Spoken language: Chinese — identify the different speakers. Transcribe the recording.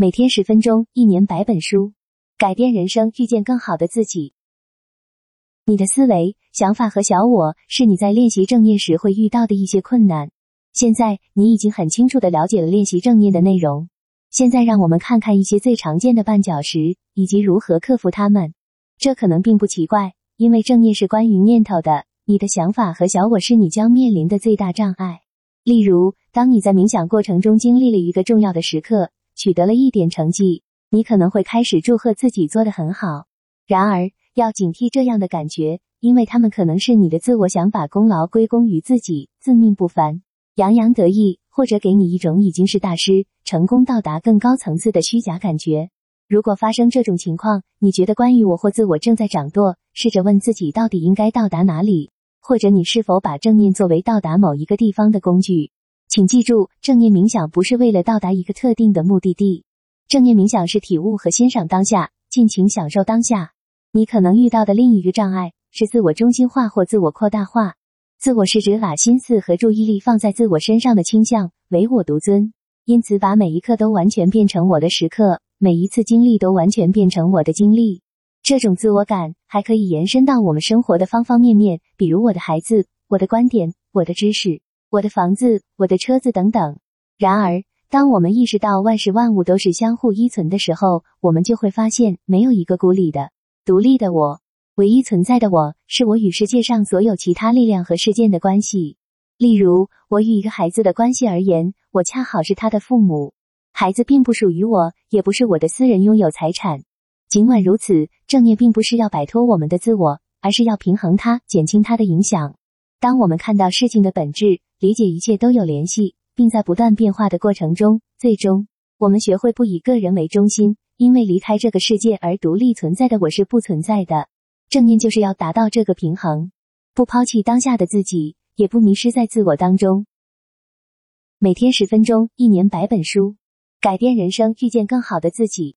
Speaker 1: 每天十分钟，一年百本书，改变人生，遇见更好的自己。你的思维、想法和小我是你在练习正念时会遇到的一些困难。现在你已经很清楚的了解了练习正念的内容。现在让我们看看一些最常见的绊脚石以及如何克服它们。这可能并不奇怪，因为正念是关于念头的。你的想法和小我是你将面临的最大障碍。例如，当你在冥想过程中经历了一个重要的时刻。取得了一点成绩，你可能会开始祝贺自己做得很好。然而，要警惕这样的感觉，因为他们可能是你的自我想把功劳归功于自己，自命不凡，洋洋得意，或者给你一种已经是大师、成功到达更高层次的虚假感觉。如果发生这种情况，你觉得关于我或自我正在掌舵，试着问自己到底应该到达哪里，或者你是否把正念作为到达某一个地方的工具。请记住，正念冥想不是为了到达一个特定的目的地。正念冥想是体悟和欣赏当下，尽情享受当下。你可能遇到的另一个障碍是自我中心化或自我扩大化。自我是指把心思和注意力放在自我身上的倾向，唯我独尊。因此，把每一刻都完全变成我的时刻，每一次经历都完全变成我的经历。这种自我感还可以延伸到我们生活的方方面面，比如我的孩子、我的观点、我的知识。我的房子，我的车子等等。然而，当我们意识到万事万物都是相互依存的时候，我们就会发现，没有一个孤立的、独立的我。唯一存在的我，是我与世界上所有其他力量和事件的关系。例如，我与一个孩子的关系而言，我恰好是他的父母。孩子并不属于我，也不是我的私人拥有财产。尽管如此，正念并不是要摆脱我们的自我，而是要平衡它，减轻它的影响。当我们看到事情的本质，理解一切都有联系，并在不断变化的过程中，最终我们学会不以个人为中心，因为离开这个世界而独立存在的我是不存在的。正念就是要达到这个平衡，不抛弃当下的自己，也不迷失在自我当中。每天十分钟，一年百本书，改变人生，遇见更好的自己。